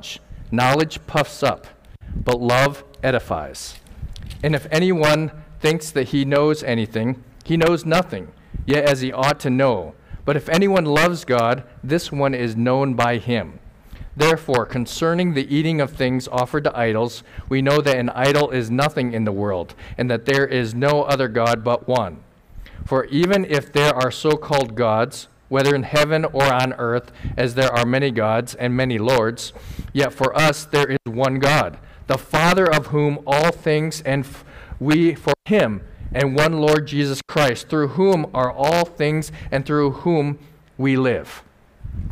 knowledge. Knowledge puffs up, but love edifies. And if anyone thinks that he knows anything, he knows nothing, yet as he ought to know. But if anyone loves God, this one is known by him. Therefore, concerning the eating of things offered to idols, we know that an idol is nothing in the world, and that there is no other God but one. For even if there are so called gods, whether in heaven or on earth, as there are many gods and many lords, yet for us there is one God, the Father of whom all things, and f- we for him, and one Lord Jesus Christ, through whom are all things, and through whom we live.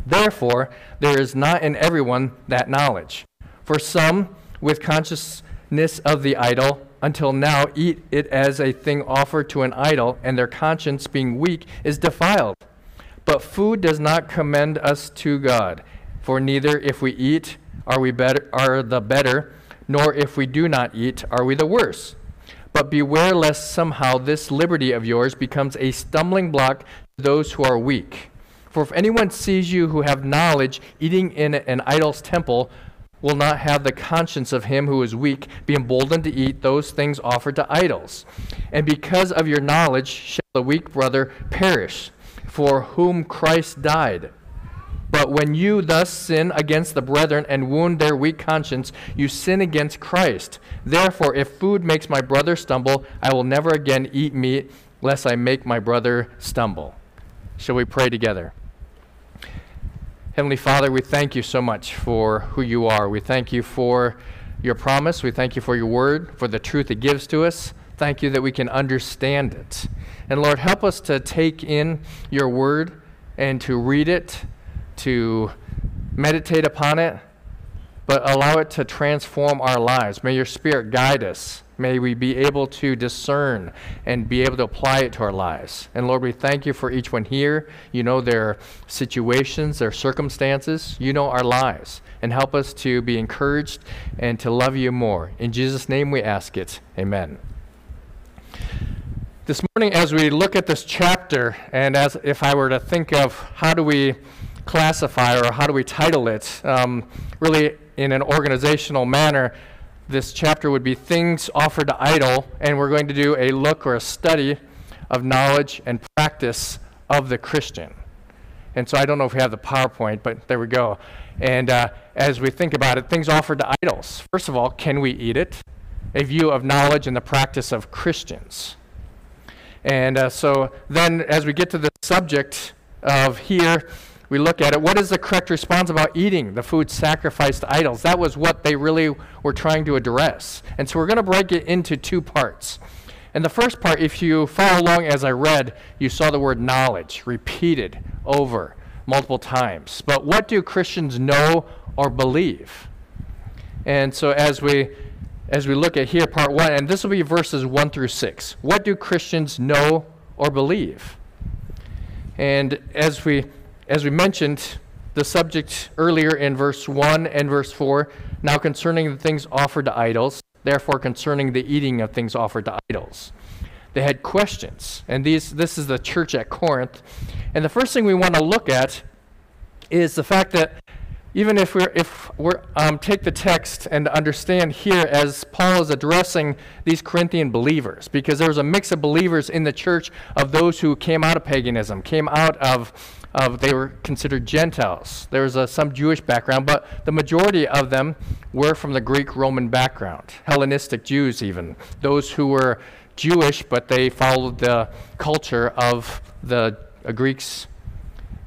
Therefore, there is not in everyone that knowledge. For some, with consciousness of the idol, until now eat it as a thing offered to an idol, and their conscience, being weak, is defiled. But food does not commend us to God, for neither if we eat are we better are the better, nor if we do not eat are we the worse. But beware lest somehow this liberty of yours becomes a stumbling block to those who are weak. For if anyone sees you who have knowledge eating in an idol's temple, will not have the conscience of him who is weak be emboldened to eat those things offered to idols. And because of your knowledge shall the weak brother perish, for whom Christ died. But when you thus sin against the brethren and wound their weak conscience, you sin against Christ. Therefore, if food makes my brother stumble, I will never again eat meat, lest I make my brother stumble. Shall we pray together? Heavenly Father, we thank you so much for who you are. We thank you for your promise. We thank you for your word, for the truth it gives to us. Thank you that we can understand it. And Lord, help us to take in your word and to read it, to meditate upon it, but allow it to transform our lives. May your spirit guide us. May we be able to discern and be able to apply it to our lives. And Lord, we thank you for each one here. You know their situations, their circumstances. You know our lives. And help us to be encouraged and to love you more. In Jesus' name we ask it. Amen. This morning, as we look at this chapter, and as if I were to think of how do we classify or how do we title it, um, really in an organizational manner, this chapter would be Things Offered to Idol, and we're going to do a look or a study of knowledge and practice of the Christian. And so I don't know if we have the PowerPoint, but there we go. And uh, as we think about it, things offered to idols. First of all, can we eat it? A view of knowledge and the practice of Christians. And uh, so then, as we get to the subject of here, we look at it. What is the correct response about eating the food sacrificed to idols? That was what they really were trying to address. And so we're going to break it into two parts. And the first part, if you follow along as I read, you saw the word knowledge repeated over multiple times. But what do Christians know or believe? And so as we as we look at here part 1 and this will be verses 1 through 6. What do Christians know or believe? And as we as we mentioned, the subject earlier in verse 1 and verse 4, now concerning the things offered to idols, therefore concerning the eating of things offered to idols. They had questions, and these, this is the church at Corinth. And the first thing we want to look at is the fact that even if we're if we're um, take the text and understand here as paul is addressing these corinthian believers because there was a mix of believers in the church of those who came out of paganism came out of of they were considered Gentiles. There was a, some Jewish background, but the majority of them were from the Greek Roman background, Hellenistic Jews, even. Those who were Jewish, but they followed the culture of the uh, Greeks.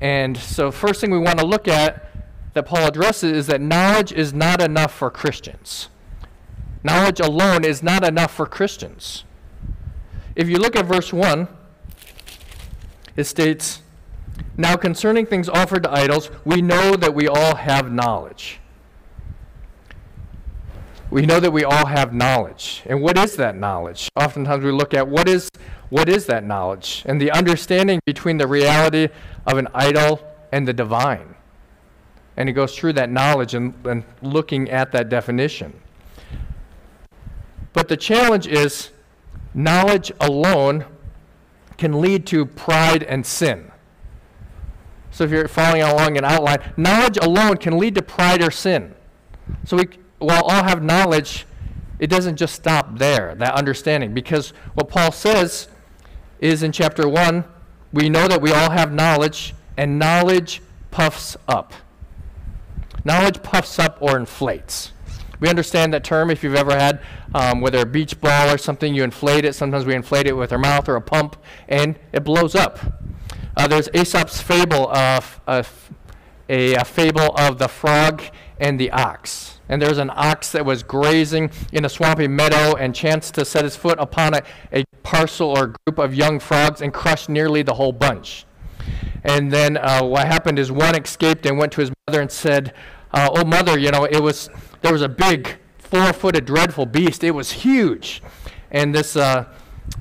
And so, first thing we want to look at that Paul addresses is that knowledge is not enough for Christians. Knowledge alone is not enough for Christians. If you look at verse 1, it states, now, concerning things offered to idols, we know that we all have knowledge. We know that we all have knowledge. And what is that knowledge? Oftentimes we look at what is, what is that knowledge and the understanding between the reality of an idol and the divine. And he goes through that knowledge and, and looking at that definition. But the challenge is knowledge alone can lead to pride and sin. So if you're following along an outline, knowledge alone can lead to pride or sin. So we, while all have knowledge, it doesn't just stop there, that understanding. Because what Paul says is in chapter 1 we know that we all have knowledge, and knowledge puffs up. Knowledge puffs up or inflates. We understand that term if you've ever had, um, whether a beach ball or something, you inflate it. Sometimes we inflate it with our mouth or a pump, and it blows up. Uh, there's Aesop's fable of, a, a fable of the frog and the ox. And there's an ox that was grazing in a swampy meadow and chanced to set his foot upon a, a parcel or group of young frogs and crushed nearly the whole bunch. And then uh, what happened is one escaped and went to his mother and said, uh, "Oh mother, you know it was there was a big four-footed dreadful beast. It was huge." And this uh,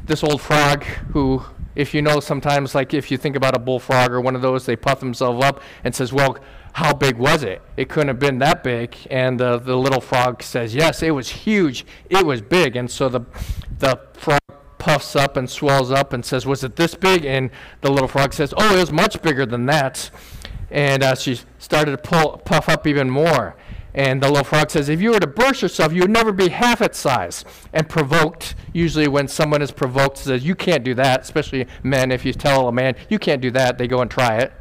this old frog, who, if you know, sometimes like if you think about a bullfrog or one of those, they puff themselves up and says, "Well." How big was it? It couldn't have been that big. And uh, the little frog says, Yes, it was huge. It was big. And so the, the frog puffs up and swells up and says, Was it this big? And the little frog says, Oh, it was much bigger than that. And uh, she started to pull, puff up even more. And the little frog says, If you were to burst yourself, you would never be half its size. And provoked, usually when someone is provoked, says, You can't do that, especially men. If you tell a man, You can't do that, they go and try it.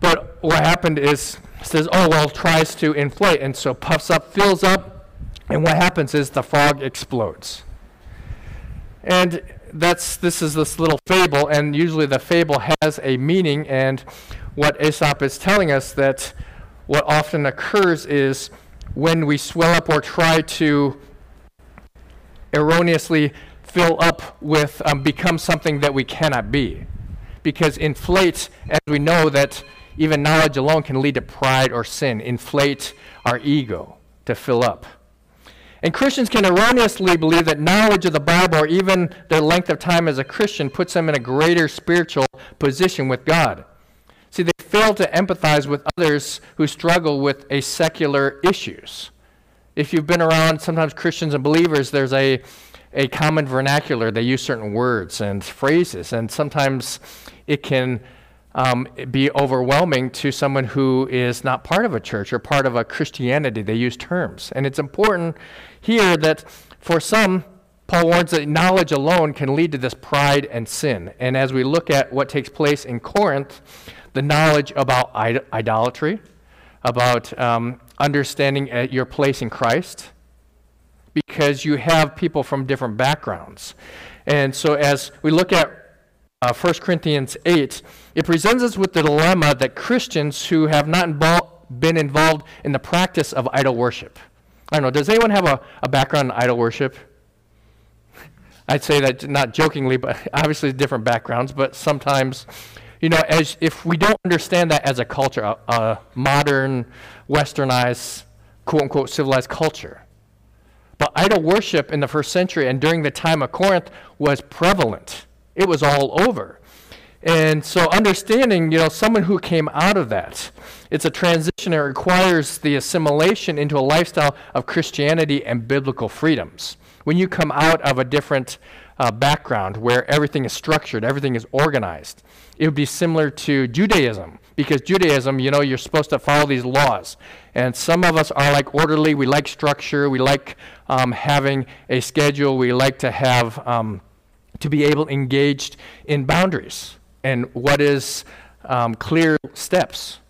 But what happened is, says, Oh, well, tries to inflate. And so puffs up, fills up. And what happens is the frog explodes. And that's this is this little fable, and usually the fable has a meaning. And what Aesop is telling us that what often occurs is when we swell up or try to erroneously fill up with um, become something that we cannot be, because inflate, as we know that even knowledge alone can lead to pride or sin, inflate our ego to fill up. And Christians can erroneously believe that knowledge of the Bible or even their length of time as a Christian puts them in a greater spiritual position with God. See, they fail to empathize with others who struggle with a secular issues. If you've been around sometimes Christians and believers, there's a, a common vernacular. They use certain words and phrases, and sometimes it can um, be overwhelming to someone who is not part of a church or part of a Christianity. They use terms. And it's important here that for some, Paul warns that knowledge alone can lead to this pride and sin. And as we look at what takes place in Corinth, the knowledge about Id- idolatry, about um, understanding uh, your place in Christ, because you have people from different backgrounds. And so as we look at uh, 1 Corinthians 8, it presents us with the dilemma that Christians who have not been involved in the practice of idol worship. I don't know, does anyone have a, a background in idol worship? I'd say that not jokingly, but obviously different backgrounds, but sometimes, you know, as if we don't understand that as a culture, a, a modern, westernized, quote unquote, civilized culture. But idol worship in the first century and during the time of Corinth was prevalent. It was all over. And so understanding, you know, someone who came out of that, it's a transition that requires the assimilation into a lifestyle of Christianity and biblical freedoms. When you come out of a different uh, background where everything is structured, everything is organized, it would be similar to Judaism. Because Judaism, you know, you're supposed to follow these laws. And some of us are like orderly, we like structure, we like um, having a schedule, we like to have. Um, to be able engaged in boundaries and what is um, clear steps.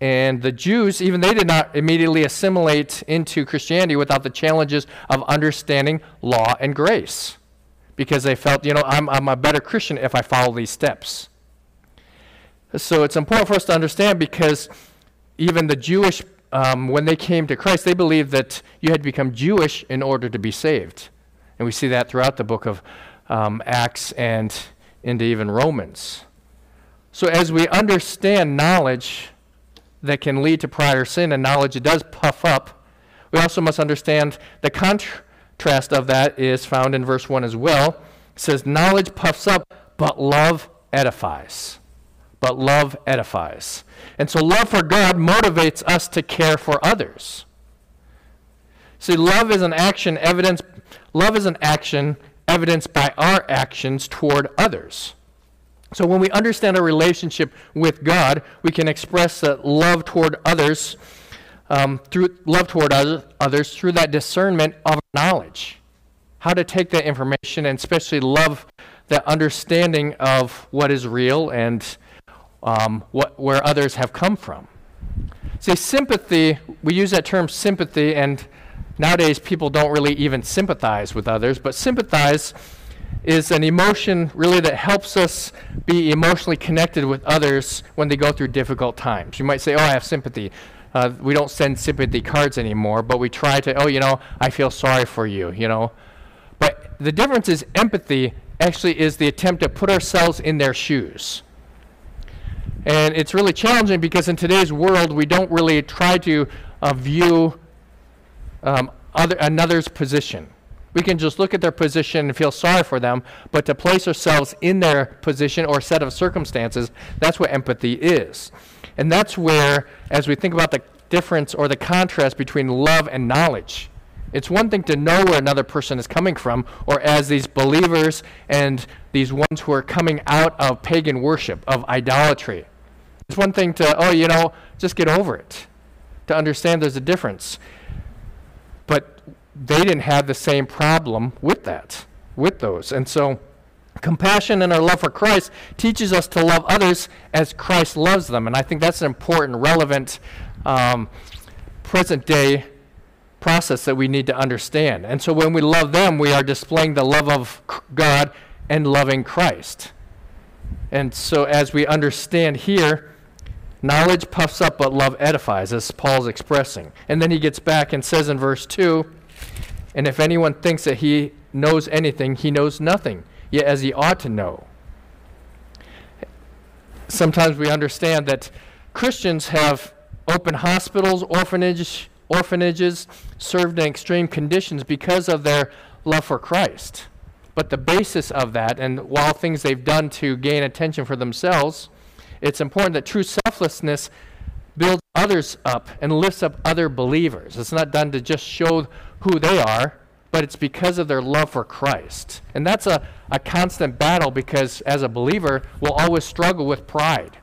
And the Jews, even they did not immediately assimilate into Christianity without the challenges of understanding law and grace. Because they felt, you know, I'm, I'm a better Christian if I follow these steps. So it's important for us to understand because even the Jewish, um, when they came to Christ, they believed that you had to become Jewish in order to be saved. And we see that throughout the book of um, Acts and into even Romans. So, as we understand knowledge that can lead to prior sin, and knowledge that does puff up, we also must understand the contrast of that is found in verse 1 as well. It says, Knowledge puffs up, but love edifies. But love edifies. And so, love for God motivates us to care for others. See, love is an action evidence. Love is an action evidenced by our actions toward others. So when we understand our relationship with God, we can express that love toward others um, through love toward others through that discernment of knowledge. How to take that information and especially love that understanding of what is real and um, what, where others have come from. See, sympathy, we use that term sympathy, and nowadays people don't really even sympathize with others, but sympathize is an emotion really that helps us be emotionally connected with others when they go through difficult times. You might say, Oh, I have sympathy. Uh, we don't send sympathy cards anymore, but we try to, Oh, you know, I feel sorry for you, you know. But the difference is empathy actually is the attempt to put ourselves in their shoes. And it's really challenging because in today's world, we don't really try to uh, view um, other, another's position. We can just look at their position and feel sorry for them, but to place ourselves in their position or set of circumstances, that's what empathy is. And that's where, as we think about the difference or the contrast between love and knowledge, it's one thing to know where another person is coming from, or as these believers and these ones who are coming out of pagan worship, of idolatry. It's one thing to, oh, you know, just get over it, to understand there's a difference. They didn't have the same problem with that, with those. And so, compassion and our love for Christ teaches us to love others as Christ loves them. And I think that's an important, relevant, um, present day process that we need to understand. And so when we love them, we are displaying the love of God and loving Christ. And so as we understand here, knowledge puffs up, but love edifies, as Paul's expressing. And then he gets back and says in verse 2 And if anyone thinks that he knows anything, he knows nothing, yet as he ought to know. Sometimes we understand that Christians have open hospitals, orphanage, orphanages served in extreme conditions because of their love for Christ. But the basis of that, and while things they've done to gain attention for themselves, it's important that true selflessness builds others up and lifts up other believers. It's not done to just show who they are, but it's because of their love for Christ. And that's a, a constant battle because as a believer, we'll always struggle with pride,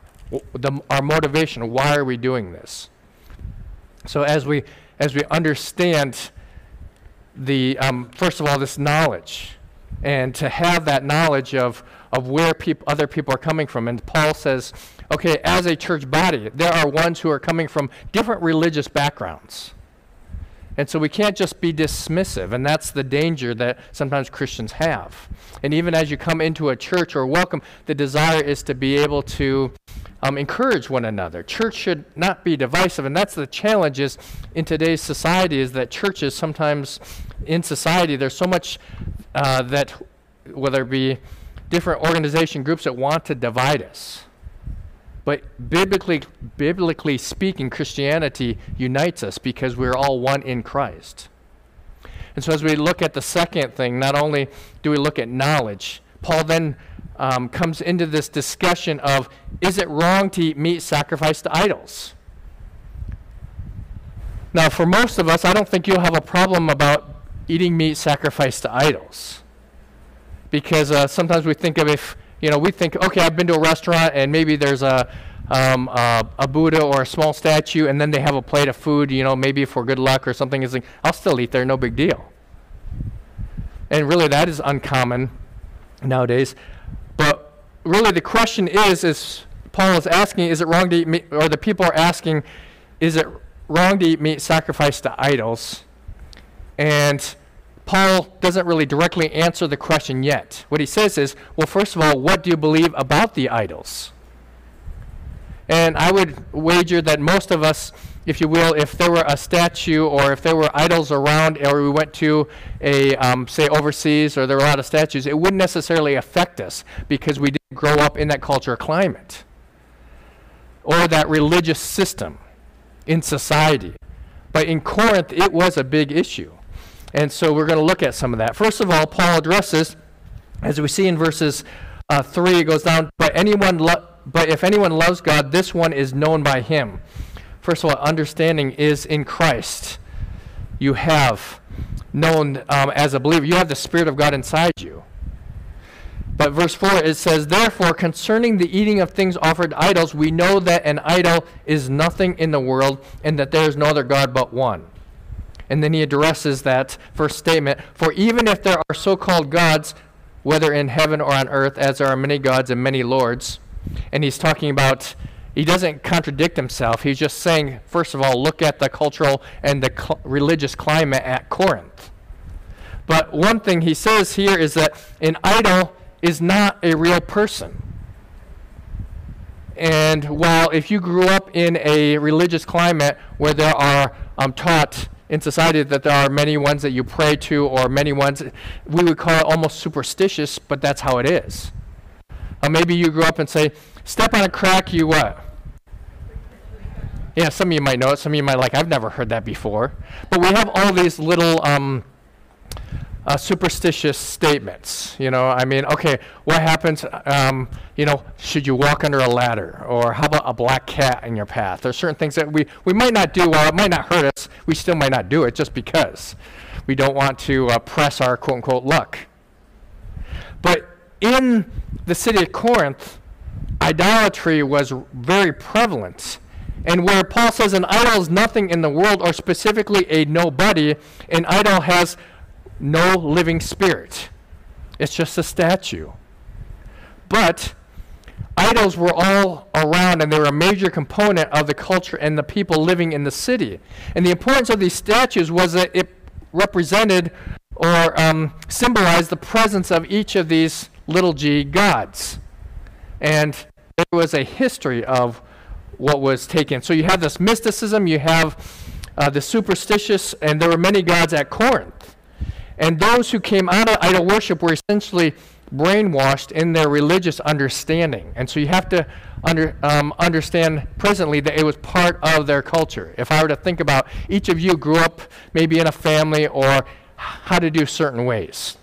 the, our motivation. Why are we doing this? So as we as we understand the um, first of all this knowledge, and to have that knowledge of of where peop- other people are coming from, and Paul says, okay, as a church body, there are ones who are coming from different religious backgrounds. And so we can't just be dismissive, and that's the danger that sometimes Christians have. And even as you come into a church or welcome, the desire is to be able to um, encourage one another. Church should not be divisive, and that's the challenge is in today's society is that churches sometimes in society there's so much uh, that whether it be different organization groups that want to divide us. But biblically, biblically speaking, Christianity unites us because we're all one in Christ. And so, as we look at the second thing, not only do we look at knowledge, Paul then um, comes into this discussion of is it wrong to eat meat sacrificed to idols? Now, for most of us, I don't think you'll have a problem about eating meat sacrificed to idols. Because uh, sometimes we think of if, you know, we think, okay, I've been to a restaurant and maybe there's a, um, a Buddha or a small statue, and then they have a plate of food, you know, maybe for good luck or something. Is like, I'll still eat there, no big deal. And really, that is uncommon nowadays. But really, the question is, is Paul is asking, is it wrong to eat meat, or the people are asking, is it wrong to eat meat sacrificed to idols? And Paul doesn't really directly answer the question yet. What he says is, well, first of all, what do you believe about the idols? And I would wager that most of us if you will, if there were a statue or if there were idols around, or we went to a, um, say, overseas, or there were a lot of statues, it wouldn't necessarily affect us because we didn't grow up in that culture climate or that religious system in society. But in Corinth, it was a big issue. And so we're going to look at some of that. First of all, Paul addresses, as we see in verses uh, 3, it goes down, but, anyone lo- but if anyone loves God, this one is known by him. First of all, understanding is in Christ. You have known um, as a believer, you have the Spirit of God inside you. But verse 4 it says, Therefore, concerning the eating of things offered to idols, we know that an idol is nothing in the world, and that there is no other God but one. And then he addresses that first statement For even if there are so called gods, whether in heaven or on earth, as there are many gods and many lords, and he's talking about, he doesn't contradict himself. He's just saying, first of all, look at the cultural and the cl- religious climate at Corinth. But one thing he says here is that an idol is not a real person. And while if you grew up in a religious climate where there are um, taught in society that there are many ones that you pray to or many ones, we would call it almost superstitious, but that's how it is. Uh, maybe you grew up and say, step on a crack, you what? Yeah, some of you might know it. Some of you might like, I've never heard that before. But we have all these little um, uh, superstitious statements. You know, I mean, okay, what happens? Um, you know, should you walk under a ladder, or how about a black cat in your path? There are certain things that we we might not do. While it might not hurt us, we still might not do it just because we don't want to uh, press our quote unquote luck. But in the city of Corinth, idolatry was very prevalent. And where Paul says an idol is nothing in the world, or specifically a nobody, an idol has no living spirit. It's just a statue. But idols were all around and they were a major component of the culture and the people living in the city. And the importance of these statues was that it represented or um, symbolized the presence of each of these little g gods. And there was a history of what was taken. So you have this mysticism, you have uh, the superstitious, and there were many gods at Corinth. And those who came out of idol worship were essentially brainwashed in their religious understanding. And so you have to under, um, understand presently that it was part of their culture. If I were to think about each of you grew up maybe in a family or how to do certain ways.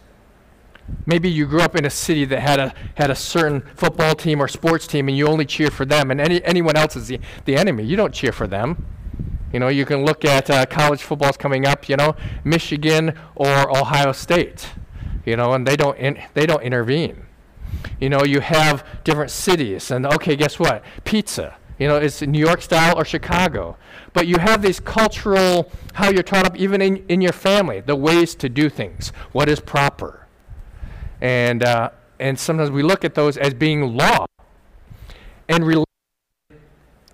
Maybe you grew up in a city that had a, had a certain football team or sports team and you only cheer for them, and any, anyone else is the, the enemy. You don't cheer for them. You know, you can look at uh, college footballs coming up, you know, Michigan or Ohio State, you know, and they don't, in, they don't intervene. You know, you have different cities, and okay, guess what? Pizza. You know, it's New York style or Chicago. But you have these cultural, how you're taught up even in, in your family, the ways to do things, what is proper. And, uh, and sometimes we look at those as being law. And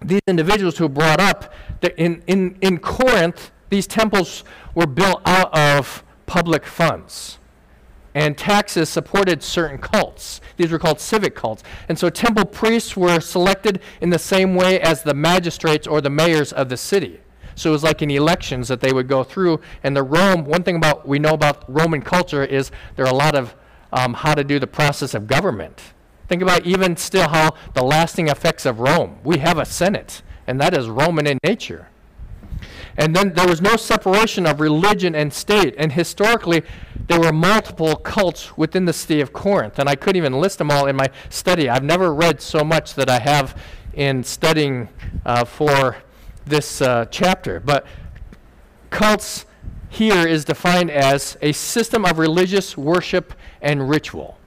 these individuals who brought up in, in, in Corinth, these temples were built out of public funds. And taxes supported certain cults. These were called civic cults. And so temple priests were selected in the same way as the magistrates or the mayors of the city. So it was like in elections that they would go through. And the Rome, one thing about we know about Roman culture is there are a lot of um, how to do the process of government. Think about even still how the lasting effects of Rome. We have a Senate, and that is Roman in nature. And then there was no separation of religion and state. And historically, there were multiple cults within the city of Corinth. And I couldn't even list them all in my study. I've never read so much that I have in studying uh, for this uh, chapter. But cults here is defined as a system of religious worship and ritual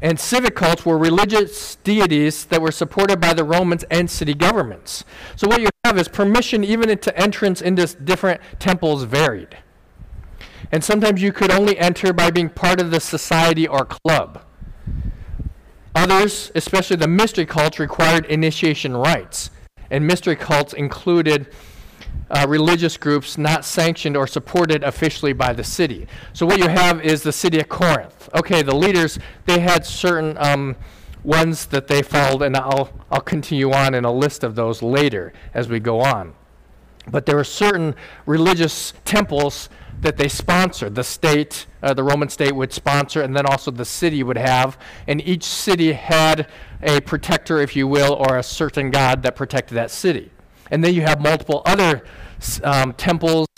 and civic cults were religious deities that were supported by the Romans and city governments. So what you have is permission even into entrance into different temples varied. And sometimes you could only enter by being part of the society or club. Others, especially the mystery cults, required initiation rites. And mystery cults included uh, religious groups not sanctioned or supported officially by the city. So what you have is the city of Corinth. Okay, the leaders, they had certain um, ones that they followed, and I'll, I'll continue on in a list of those later as we go on. But there were certain religious temples that they sponsored. The state, uh, the Roman state would sponsor, and then also the city would have. And each city had a protector, if you will, or a certain god that protected that city. And then you have multiple other um, temples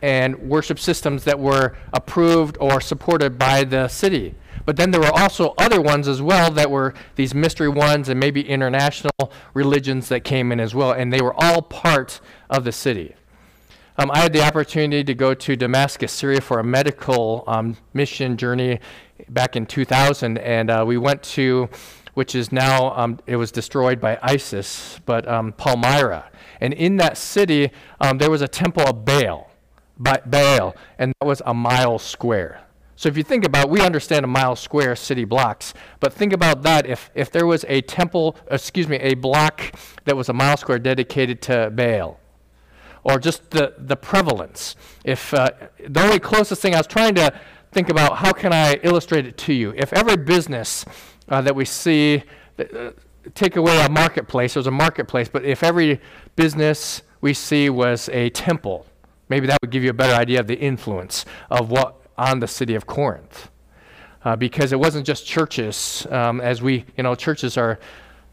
and worship systems that were approved or supported by the city. But then there were also other ones as well that were these mystery ones and maybe international religions that came in as well, and they were all part of the city. Um, I had the opportunity to go to Damascus, Syria for a medical um, mission journey back in 2000, and uh, we went to, which is now, um, it was destroyed by ISIS, but um, Palmyra. And in that city, um, there was a temple of Baal, Baal, and that was a mile square. So if you think about, we understand a mile square city blocks, but think about that if, if there was a temple, excuse me, a block that was a mile square dedicated to Baal or just the, the prevalence. If uh, the only closest thing I was trying to think about, how can I illustrate it to you? If every business uh, that we see, uh, take away a marketplace, there's a marketplace, but if every business we see was a temple, maybe that would give you a better idea of the influence of what on the city of Corinth. Uh, because it wasn't just churches, um, as we, you know, churches are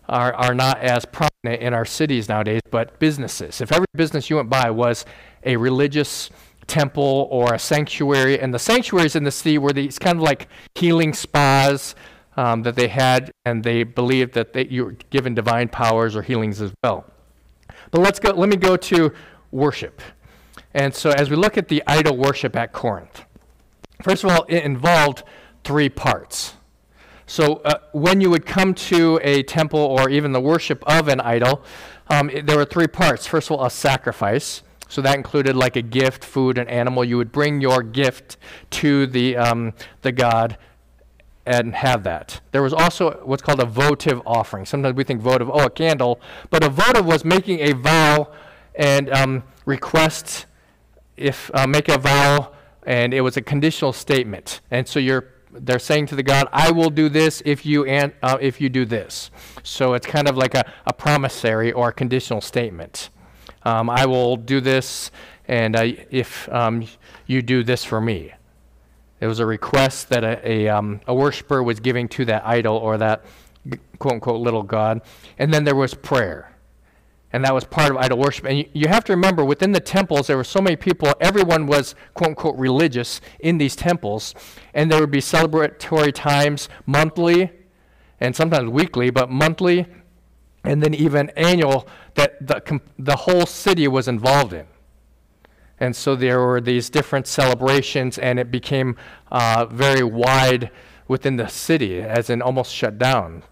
are, are not as prominent in our cities nowadays, but businesses. If every business you went by was a religious temple or a sanctuary, and the sanctuaries in the city were these kind of like healing spas um, that they had, and they believed that they, you were given divine powers or healings as well. But let's go. Let me go to worship. And so, as we look at the idol worship at Corinth, first of all, it involved three parts. So uh, when you would come to a temple or even the worship of an idol, um, there were three parts. First of all, a sacrifice. So that included like a gift, food, an animal. You would bring your gift to the, um, the god and have that. There was also what's called a votive offering. Sometimes we think votive, oh, a candle. But a votive was making a vow and um, request, if uh, make a vow, and it was a conditional statement. And so you're they're saying to the God, I will do this if you, an, uh, if you do this. So it's kind of like a, a promissory or a conditional statement. Um, I will do this, and uh, if um, you do this for me. It was a request that a, a, um, a worshiper was giving to that idol or that quote unquote little God. And then there was prayer and that was part of idol worship. And you, you, have to remember, within the temples, there were so many people, everyone was quote unquote religious in these temples, and there would be celebratory times monthly and sometimes weekly, but monthly and then even annual that the, the whole city was involved in. And so there were these different celebrations, and it became uh, very wide within the city, as in almost shut down.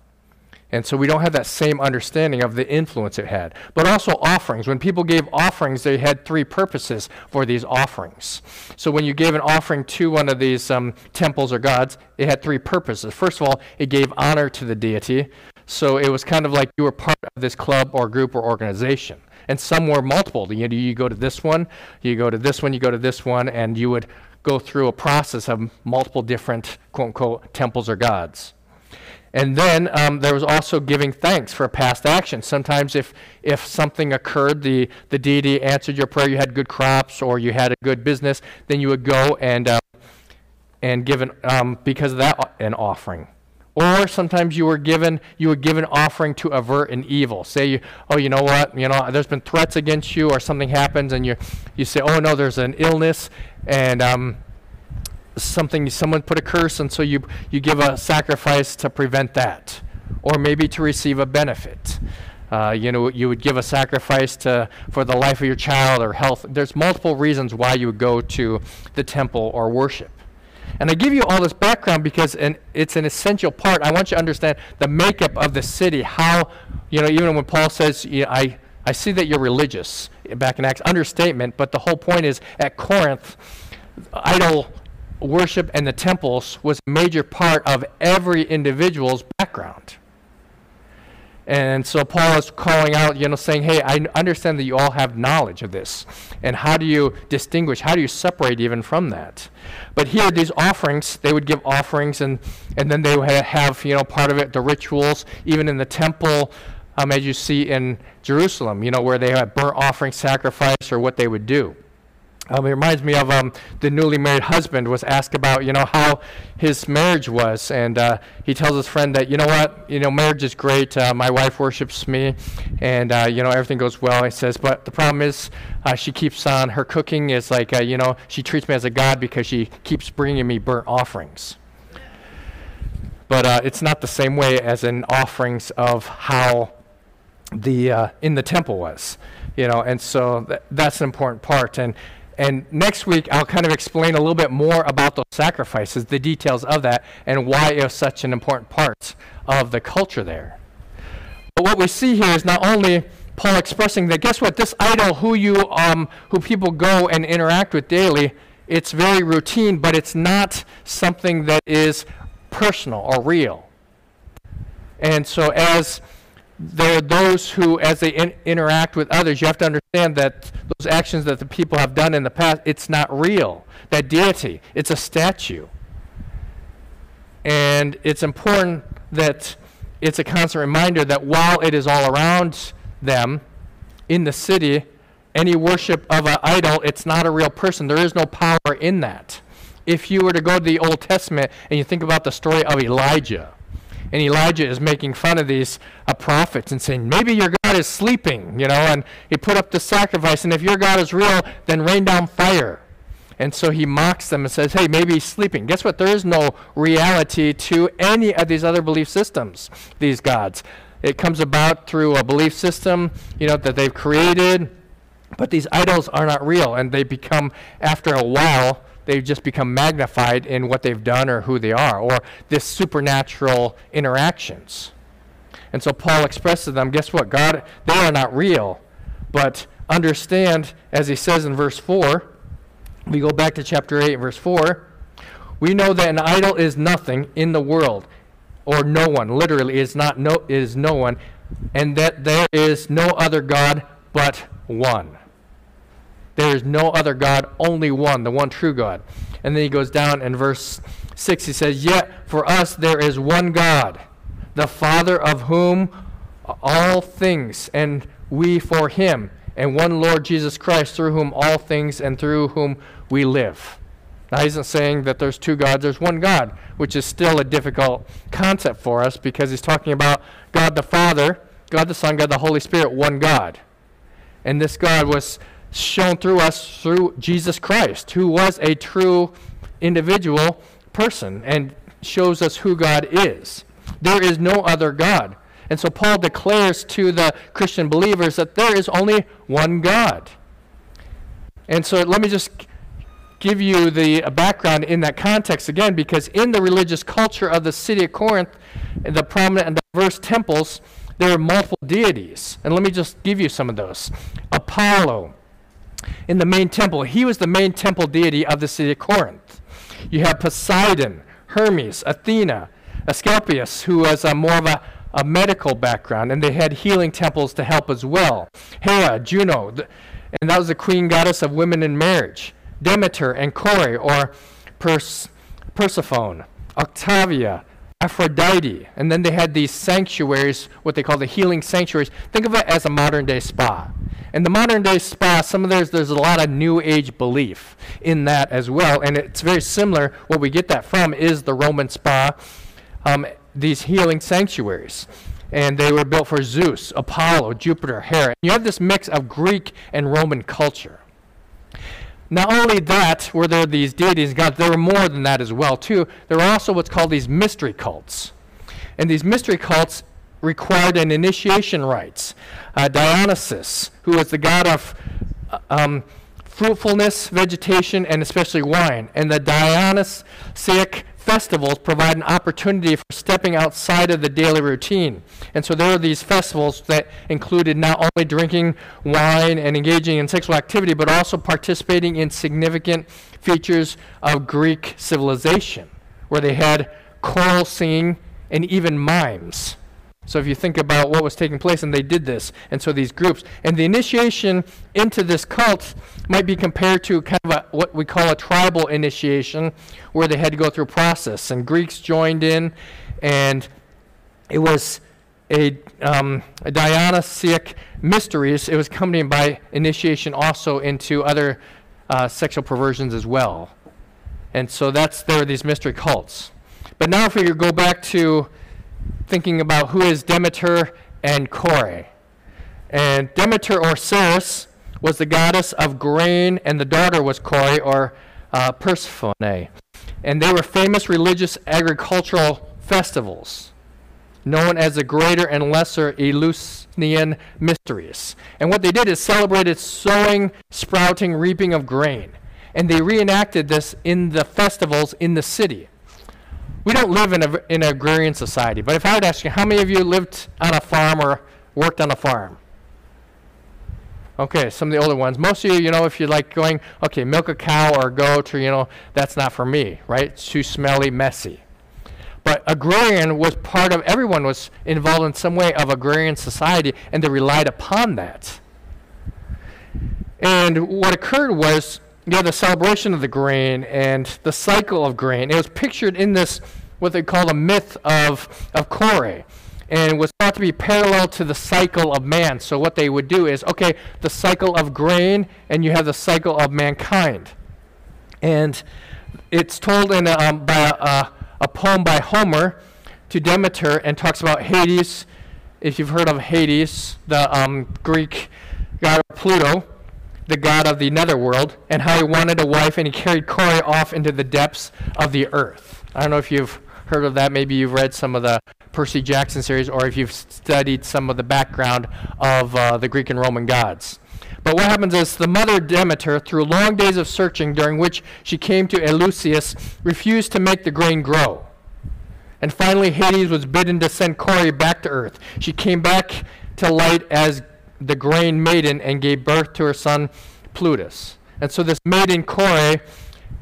And so we don't have that same understanding of the influence it had. But also offerings. When people gave offerings, they had three purposes for these offerings. So when you gave an offering to one of these um, temples or gods, it had three purposes. First of all, it gave honor to the deity. So it was kind of like you were part of this club or group or organization. And some were multiple. You, you go to this one, you go to this one, you go to this one, and you would go through a process of multiple different quote unquote temples or gods. And then um, there was also giving thanks for past action. Sometimes, if, if something occurred, the, the deity answered your prayer, you had good crops or you had a good business, then you would go and, uh, and give an, um, because of that, an offering. Or sometimes you were given you would give an offering to avert an evil. Say you, oh, you know what, you know, there's been threats against you, or something happens, and you you say, oh no, there's an illness, and um, something someone put a curse and so you you give a sacrifice to prevent that or maybe to receive a benefit. Uh, you know you would give a sacrifice to for the life of your child or health. There's multiple reasons why you would go to the temple or worship and i give you all this background because an, it's an essential part i want you to understand the makeup of the city how you know even when paul says i i see that you're religious back in acts understatement but the whole point is at corinth idol worship and the temples was a major part of every individual's background. And so Paul is calling out, you know, saying, hey, I understand that you all have knowledge of this. And how do you distinguish? How do you separate even from that? But here, these offerings, they would give offerings, and, and then they would have, you know, part of it, the rituals, even in the temple, um, as you see in Jerusalem, you know, where they had burnt offering sacrifice or what they would do. Um, it reminds me of um, the newly married husband was asked about, you know, how his marriage was, and uh, he tells his friend that, you know what, you know, marriage is great. Uh, my wife worships me, and uh, you know, everything goes well. He says, but the problem is, uh, she keeps on. Her cooking is like, uh, you know, she treats me as a god because she keeps bringing me burnt offerings. But uh, it's not the same way as in offerings of how the in the temple was, you know, and so th- that's an important part. And and next week I'll kind of explain a little bit more about those sacrifices, the details of that, and why it was such an important part of the culture there. But what we see here is not only Paul expressing that guess what this idol who you um, who people go and interact with daily it's very routine but it's not something that is personal or real and so as there are those who, as they in- interact with others, you have to understand that those actions that the people have done in the past, it's not real. That deity, it's a statue. And it's important that it's a constant reminder that while it is all around them in the city, any worship of an idol, it's not a real person. There is no power in that. If you were to go to the Old Testament and you think about the story of Elijah, and Elijah is making fun of these uh, prophets and saying, maybe your God is sleeping, you know, and he put up the sacrifice, and if your God is real, then rain down fire. And so he mocks them and says, hey, maybe he's sleeping. Guess what? There is no reality to any of these other belief systems, these gods. It comes about through a belief system, you know, that they've created, but these idols are not real, and they become, after a while, they've just become magnified in what they've done or who they are, or this supernatural interactions. And so Paul expresses to them, guess what? God, they are not real. But understand, as he says in verse 4, we go back to chapter 8, verse 4, we know that an idol is nothing in the world, or no one, literally, is not no is no one, and that there is no other God but one. There is no other God, only one, the one true God. And then he goes down in verse 6, he says, Yet for us there is one God, the Father of whom all things, and we for him, and one Lord Jesus Christ, through whom all things and through whom we live. Now, he isn't saying that there's two gods, there's one God, which is still a difficult concept for us because he's talking about God the Father, God the Son, God the Holy Spirit, one God. And this God was shown through us through Jesus Christ, who was a true individual person and shows us who God is. There is no other God. And so Paul declares to the Christian believers that there is only one God. And so let me just give you the background in that context again, because in the religious culture of the city of Corinth, the prominent and diverse temples, there are multiple deities. And let me just give you some of those Apollo, in the main temple. He was the main temple deity of the city of Corinth. You have Poseidon, Hermes, Athena, Asclepius, who was a more of a, a medical background, and they had healing temples to help as well. Hera, Juno, and that was the queen goddess of women and marriage. Demeter and Kore, or Pers- Persephone, Octavia, Aphrodite, and then they had these sanctuaries, what they call the healing sanctuaries. Think of it as a modern day spa. In the modern day spa, some of there's there's a lot of new age belief in that as well, and it's very similar. What we get that from is the Roman spa, um, these healing sanctuaries, and they were built for Zeus, Apollo, Jupiter, Hera. You have this mix of Greek and Roman culture. Not only that were there these deities and gods, there were more than that as well too. There were also what's called these mystery cults. And these mystery cults required an initiation rites. Uh, Dionysus, who was the god of um, fruitfulness, vegetation, and especially wine. And the Dionysiac festivals provide an opportunity for stepping outside of the daily routine. And so there are these festivals that included not only drinking wine and engaging in sexual activity, but also participating in significant features of Greek civilization, where they had choral singing and even mimes. So if you think about what was taking place, and they did this, and so these groups, and the initiation into this cult might be compared to kind of a, what we call a tribal initiation, where they had to go through a process, and Greeks joined in, and it was a, um, a Dionysiac mysteries. It was accompanied by initiation also into other uh, sexual perversions as well. And so that's there are these mystery cults. But now if we go back to thinking about who is Demeter and Kore. And Demeter or Ceres was the goddess of grain, and the daughter was Kore or uh, Persephone. And they were famous religious agricultural festivals. known as the Greater and Lesser Eleusinian Mysteries. And what they did is celebrated sowing, sprouting, reaping of grain. And they reenacted this in the festivals in the city. We don't live in, a, in an agrarian society, but if I would ask you, how many of you lived on a farm or worked on a farm? Okay, some of the older ones. Most of you, you know, if you're like going, okay, milk a cow or a goat, or, you know, that's not for me, right? It's too smelly, messy. But agrarian was part of, everyone was involved in some way of agrarian society, and they relied upon that. And what occurred was, you know, the celebration of the grain and the cycle of grain. It was pictured in this, what they call the myth of, of Kore, and was thought to be parallel to the cycle of man. So what they would do is, okay, the cycle of grain, and you have the cycle of mankind. And it's told in a, um, by a, a poem by Homer to Demeter and talks about Hades. If you've heard of Hades, the um, Greek god Pluto, the god of the netherworld, and how he wanted a wife and he carried Kore off into the depths of the earth. I don't know if you've heard of that. Maybe you've read some of the Percy Jackson series or if you've studied some of the background of uh, the Greek and Roman gods. But what happens is the mother Demeter, through long days of searching during which she came to Eleusis, refused to make the grain grow. And finally, Hades was bidden to send Kore back to earth. She came back to light as the grain maiden and gave birth to her son Plutus. And so this maiden Kore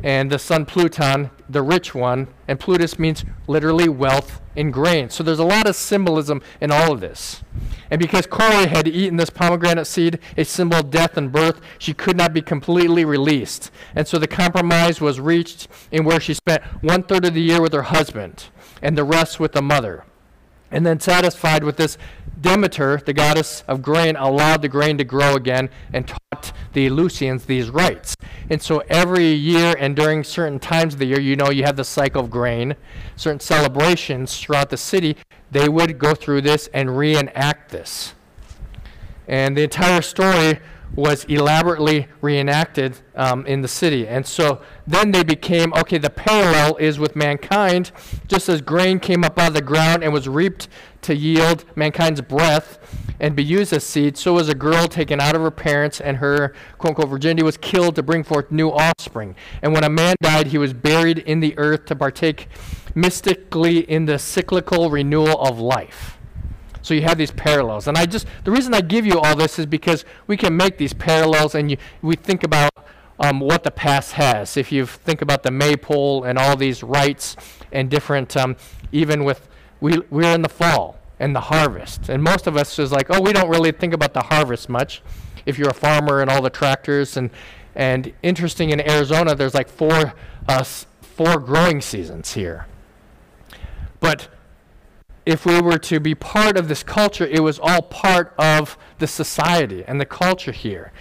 and the son Pluton, the rich one, and Plutus means literally wealth in grain. So there's a lot of symbolism in all of this. And because Kore had eaten this pomegranate seed, a symbol of death and birth, she could not be completely released. And so the compromise was reached in where she spent one third of the year with her husband and the rest with the mother. And then satisfied with this, Demeter, the goddess of grain, allowed the grain to grow again and taught the Eleusinians these rites. And so every year and during certain times of the year, you know, you have the cycle of grain, certain celebrations throughout the city, they would go through this and reenact this. And the entire story was elaborately reenacted um, in the city. And so then they became okay, the parallel is with mankind, just as grain came up out of the ground and was reaped to yield mankind's breath and be used as seed, so was a girl taken out of her parents, and her quote unquote virginity was killed to bring forth new offspring. And when a man died, he was buried in the earth to partake mystically in the cyclical renewal of life. So you have these parallels. And I just, the reason I give you all this is because we can make these parallels and you, we think about um, what the past has. If you think about the maypole and all these rites and different, um, even with, we, we're in the fall and the harvest. And most of us is like, oh, we don't really think about the harvest much. If you're a farmer and all the tractors and, and interesting in Arizona, there's like four, uh, four growing seasons here. But if we were to be part of this culture, it was all part of the society and the culture here.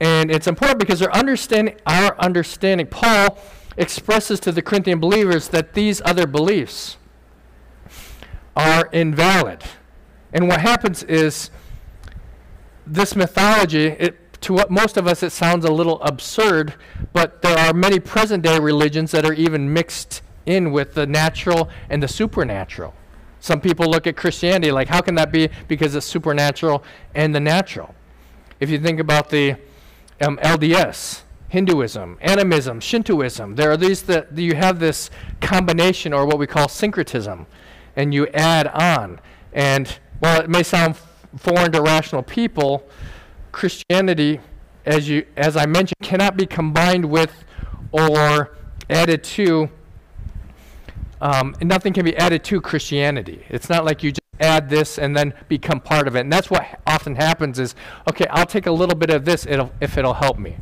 And it's important because our understanding, our understanding, Paul expresses to the Corinthian believers that these other beliefs are invalid. And what happens is this mythology, it, to what most of us it sounds a little absurd, but there are many present day religions that are even mixed in with the natural and the supernatural. Some people look at Christianity like, how can that be? Because it's supernatural and the natural. If you think about the um, LDS, Hinduism, animism, Shintoism, there are these that you have this combination or what we call syncretism, and you add on. And while it may sound foreign to rational people, Christianity, as you as I mentioned, cannot be combined with or added to um, nothing can be added to Christianity. It's not like you just add this and then become part of it. And that's what often happens is, okay, I'll take a little bit of this it'll, if it'll help me.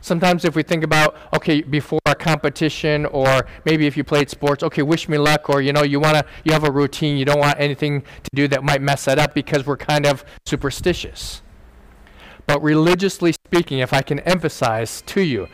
Sometimes if we think about, okay, before a competition or maybe if you played sports, okay, wish me luck or, you know, you want to, you have a routine, you don't want anything to do that might mess that up because we're kind of superstitious. But religiously speaking, if I can emphasize to you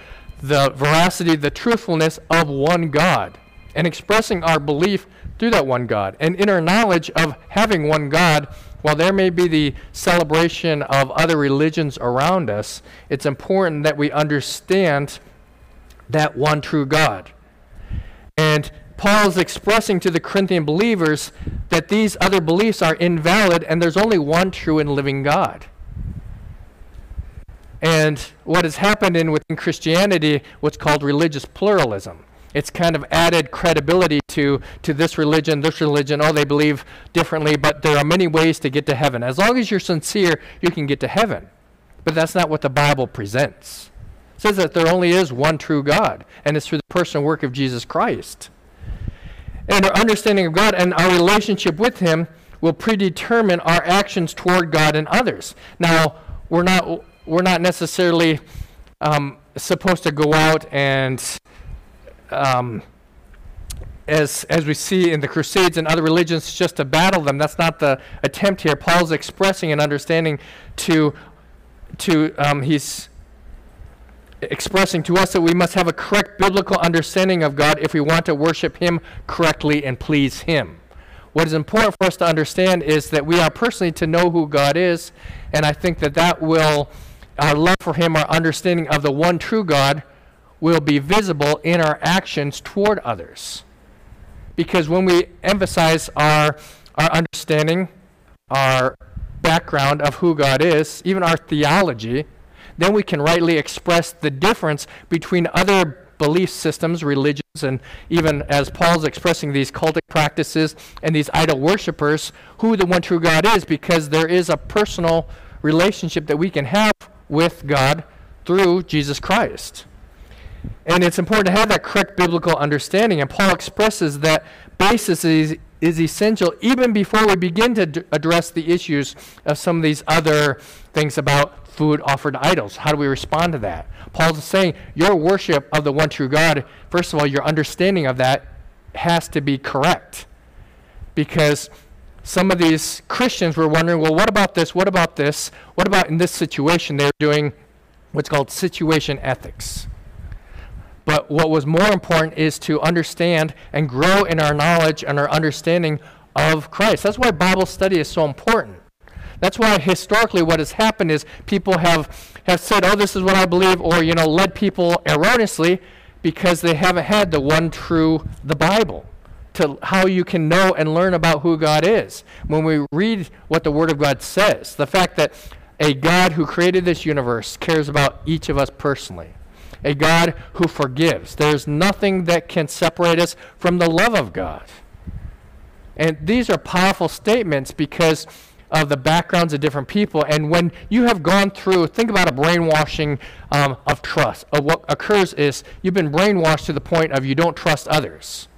the veracity, the truthfulness of one God, and expressing our belief through that one God. And in our knowledge of having one God, while there may be the celebration of other religions around us, it's important that we understand that one true God. And Paul is expressing to the Corinthian believers that these other beliefs are invalid and there's only one true and living God. And what has happened in within Christianity, what's called religious pluralism. It's kind of added credibility to, to this religion, this religion. Oh, they believe differently, but there are many ways to get to heaven. As long as you're sincere, you can get to heaven. But that's not what the Bible presents. It says that there only is one true God, and it's through the personal work of Jesus Christ. And our understanding of God and our relationship with Him will predetermine our actions toward God and others. Now, we're not, we're not necessarily um, supposed to go out and um, as, as we see in the Crusades and other religions, just to battle them. That's not the attempt here. Paul's expressing an understanding to, to um, he's expressing to us that we must have a correct biblical understanding of God if we want to worship Him correctly and please Him. What is important for us to understand is that we are personally to know who God is, and I think that that will, our love for Him, our understanding of the one true God, will be visible in our actions toward others. Because when we emphasize our, our understanding, our background of who God is, even our theology, then we can rightly express the difference between other belief systems, religions, and even as Paul's expressing these cultic practices and these idol worshippers, who the one true God is, because there is a personal relationship that we can have with God through Jesus Christ. And it's important to have that correct biblical understanding. And Paul expresses that basis is, is essential even before we begin to address the issues of some of these other things about food offered to idols. How do we respond to that? Paul's saying your worship of the one true God, first of all, your understanding of that has to be correct. Because some of these Christians were wondering, well, what about this? What about this? What about in this situation? They're doing what's called situation ethics. But what was more important is to understand and grow in our knowledge and our understanding of Christ. That's why Bible study is so important. That's why historically what has happened is people have, have said, oh, this is what I believe, or, you know, led people erroneously because they haven't had the one true, the Bible, to how you can know and learn about who God is. When we read what the Word of God says, the fact that a God who created this universe cares about each of us personally a God who forgives. There's nothing that can separate us from the love of God. And these are powerful statements because of the backgrounds of different people. And when you have gone through, think about a brainwashing um, of trust. Of what occurs is you've been brainwashed to the point of you don't trust others,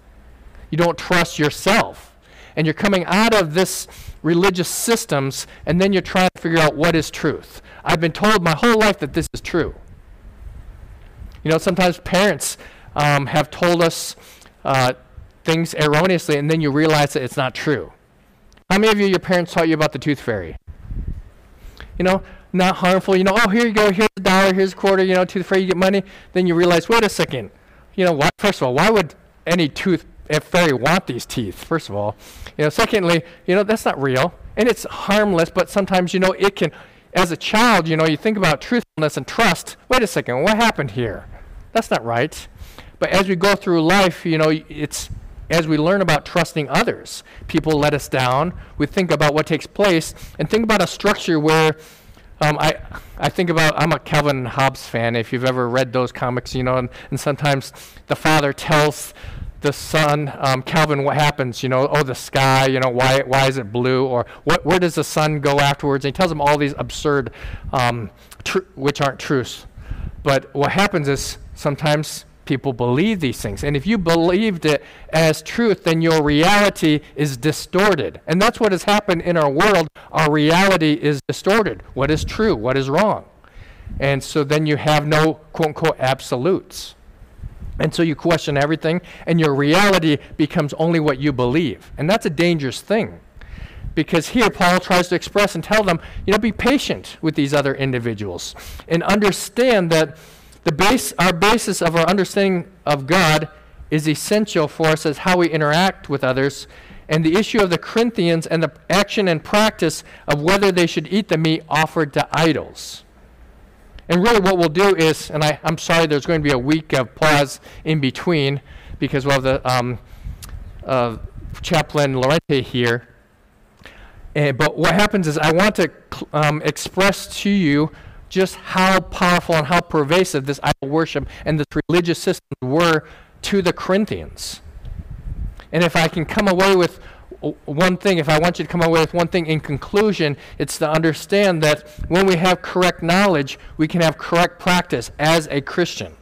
you don't trust yourself. And you're coming out of this religious systems, and then you're trying to figure out what is truth. I've been told my whole life that this is true. You know, sometimes parents um, have told us uh, things erroneously, and then you realize that it's not true. How many of you, your parents taught you about the tooth fairy? You know, not harmful. You know, oh, here you go, here's a dollar, here's a quarter, you know, tooth fairy, you get money. Then you realize, wait a second. You know, why, first of all, why would any tooth fairy want these teeth, first of all? You know, secondly, you know, that's not real. And it's harmless, but sometimes, you know, it can, as a child, you know, you think about truthfulness and trust. Wait a second, what happened here? That's not right. But as we go through life, you know, it's as we learn about trusting others. People let us down. We think about what takes place and think about a structure where um, I, I think about, I'm a Calvin Hobbes fan. If you've ever read those comics, you know, and, and sometimes the father tells the son, um, Calvin, what happens? You know, oh, the sky, you know, why, why is it blue? Or what, where does the sun go afterwards? And he tells them all these absurd, um, tr- which aren't truths. But what happens is sometimes people believe these things. And if you believed it as truth, then your reality is distorted. And that's what has happened in our world. Our reality is distorted. What is true? What is wrong? And so then you have no quote unquote absolutes. And so you question everything, and your reality becomes only what you believe. And that's a dangerous thing. Because here, Paul tries to express and tell them, you know, be patient with these other individuals and understand that the base, our basis of our understanding of God is essential for us as how we interact with others. And the issue of the Corinthians and the action and practice of whether they should eat the meat offered to idols. And really, what we'll do is, and I, I'm sorry there's going to be a week of pause in between because we'll have the, um, uh, Chaplain Lorente here. And, but what happens is I want to um, express to you just how powerful and how pervasive this idol worship and this religious system were to the Corinthians. And if I can come away with one thing, if I want you to come away with one thing in conclusion, it's to understand that when we have correct knowledge, we can have correct practice as a Christian.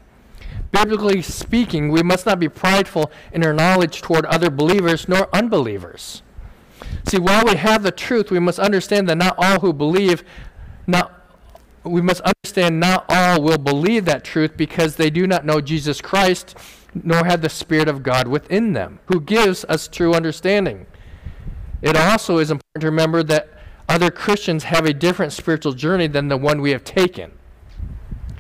Biblically speaking, we must not be prideful in our knowledge toward other believers nor unbelievers. See, while we have the truth, we must understand that not all who believe, not we must understand not all will believe that truth because they do not know Jesus Christ nor have the Spirit of God within them, who gives us true understanding. It also is important to remember that other Christians have a different spiritual journey than the one we have taken.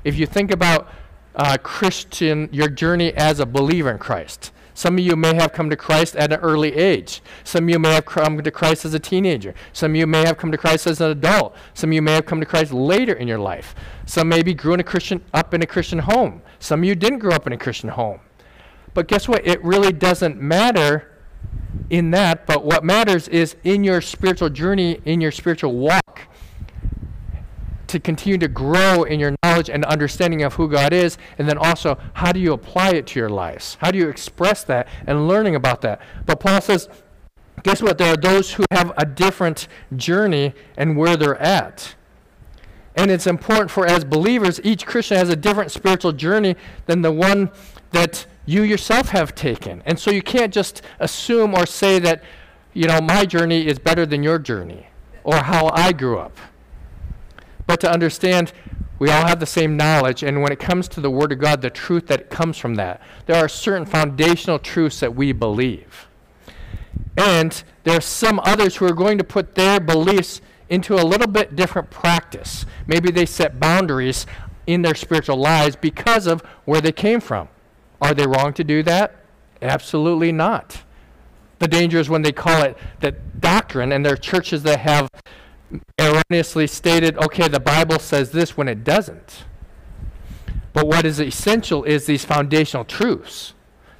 If you think about uh, Christian, your journey as a believer in Christ, some of you may have come to Christ at an early age. Some of you may have come to Christ as a teenager. Some of you may have come to Christ as an adult. Some of you may have come to Christ later in your life. Some maybe grew in a Christian up in a Christian home. Some of you didn't grow up in a Christian home. But guess what? It really doesn't matter in that, but what matters is in your spiritual journey, in your spiritual walk, to continue to grow in your knowledge and understanding of who God is, and then also how do you apply it to your lives? How do you express that and learning about that? But Paul says, guess what? There are those who have a different journey and where they're at. And it's important for, as believers, each Christian has a different spiritual journey than the one that you yourself have taken. And so you can't just assume or say that, you know, my journey is better than your journey or how I grew up. But to understand, we all have the same knowledge, and when it comes to the Word of God, the truth that comes from that, there are certain foundational truths that we believe. And there are some others who are going to put their beliefs into a little bit different practice. Maybe they set boundaries in their spiritual lives because of where they came from. Are they wrong to do that? Absolutely not. The danger is when they call it that doctrine, and there are churches that have erroneously stated, okay, the Bible says this when it doesn't. But what is essential is these foundational truths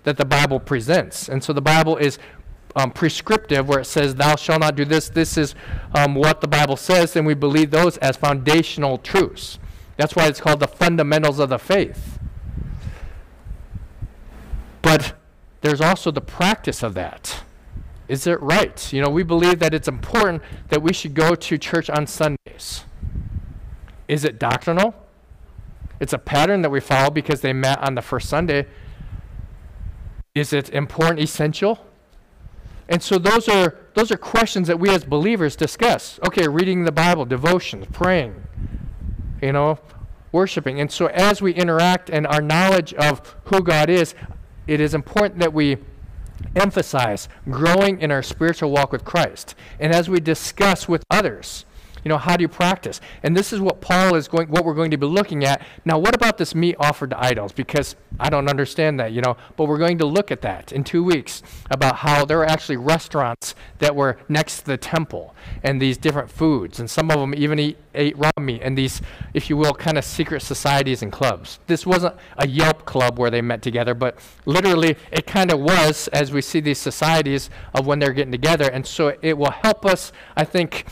that the Bible presents. And so the Bible is um, prescriptive, where it says, Thou shalt not do this. This is um, what the Bible says, and we believe those as foundational truths. That's why it's called the fundamentals of the faith. But there's also the practice of that. Is it right? You know, we believe that it's important that we should go to church on Sundays. Is it doctrinal? It's a pattern that we follow because they met on the first Sunday. Is it important, essential? And so those are those are questions that we as believers discuss. Okay, reading the Bible, devotions, praying, you know, worshiping. And so as we interact and our knowledge of who God is, it is important that we emphasize growing in our spiritual walk with Christ. And as we discuss with others, you know, how do you practice? And this is what Paul is going, what we're going to be looking at. Now, what about this meat offered to idols? Because I don't understand that, you know, but we're going to look at that in two weeks about how there were actually restaurants that were next to the temple and these different foods, and some of them even eat, ate raw meat, and these, if you will, kind of secret societies and clubs. This wasn't a Yelp club where they met together, but literally it kind of was as we see these societies of when they're getting together, and so it will help us, I think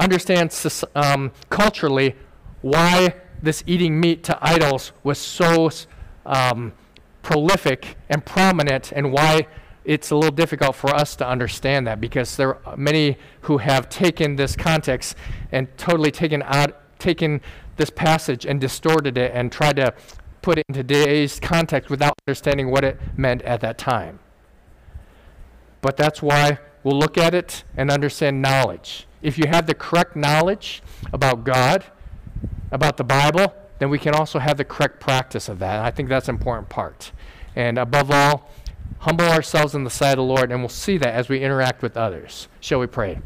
understand um, culturally why this eating meat to idols was so um, prolific and prominent and why it's a little difficult for us to understand that because there are many who have taken this context and totally taken out taken this passage and distorted it and tried to put it in today's context without understanding what it meant at that time. But that's why we'll look at it and understand knowledge if you have the correct knowledge about God, about the Bible, then we can also have the correct practice of that. And I think that's an important part. And above all, humble ourselves in the sight of the Lord, and we'll see that as we interact with others. Shall we pray?